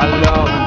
Alors on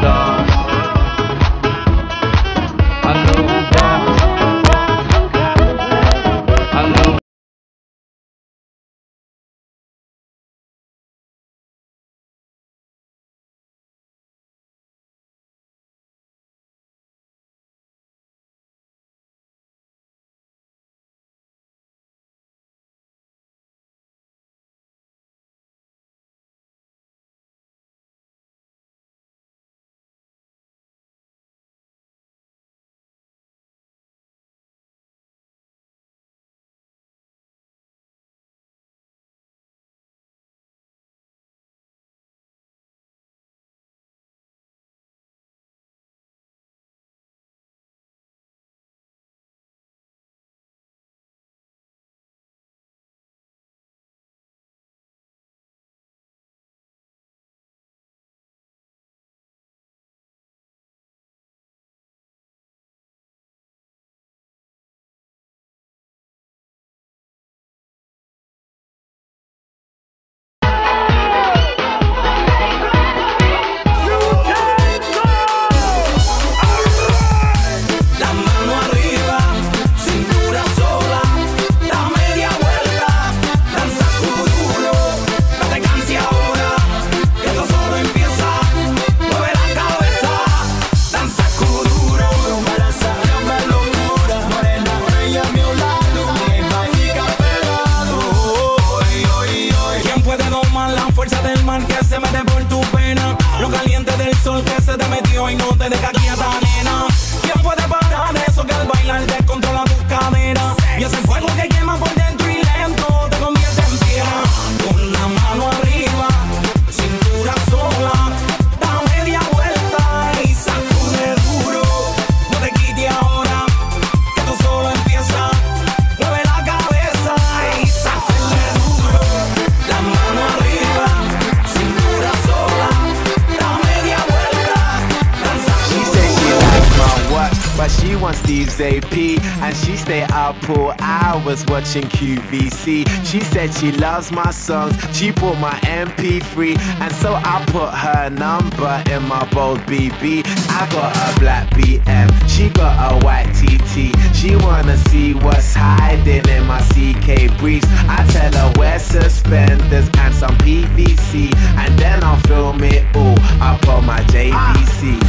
she wants Steve's AP. And she stay up for hours watching QVC. She said she loves my songs, she bought my MP3. And so I put her number in my bold BB. I got a black BM, she got a white TT. She wanna see what's hiding in my CK briefs. I tell her wear suspenders and some PVC. And then I'll film it all up on my JVC.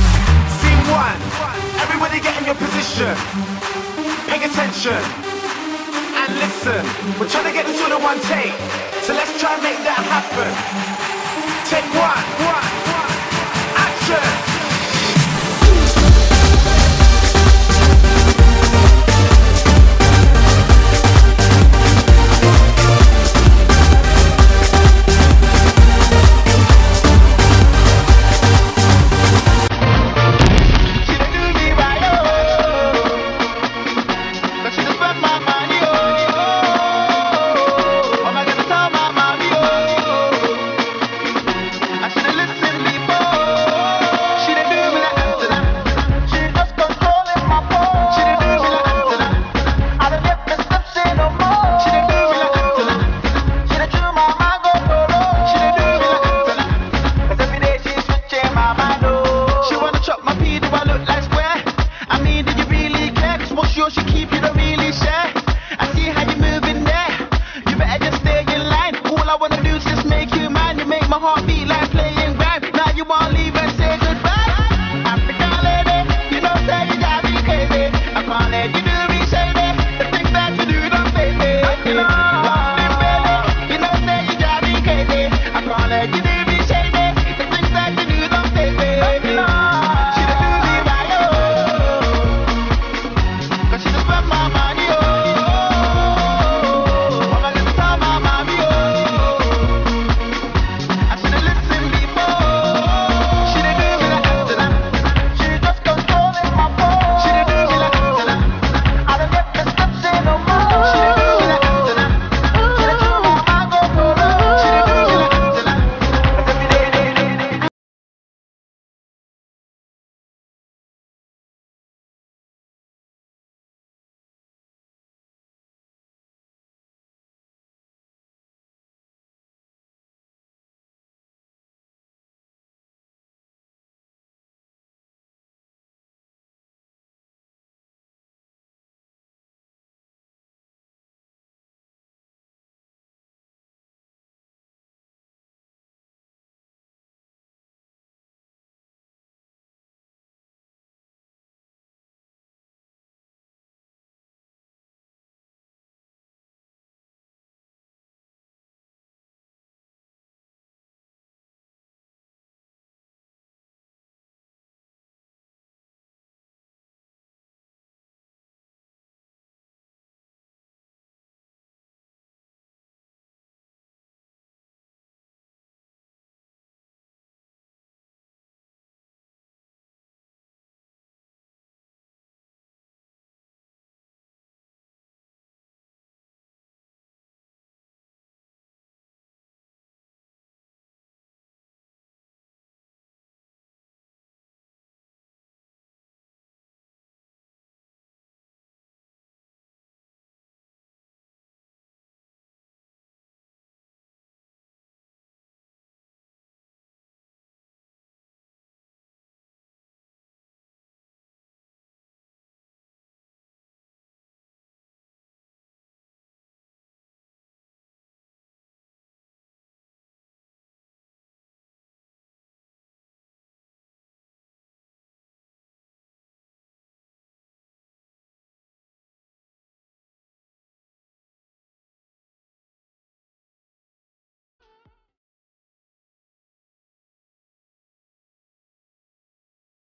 Scene one. Everybody get in your position. Pay attention. And listen. We're trying to get this all in one take. So let's try and make that happen. Take one.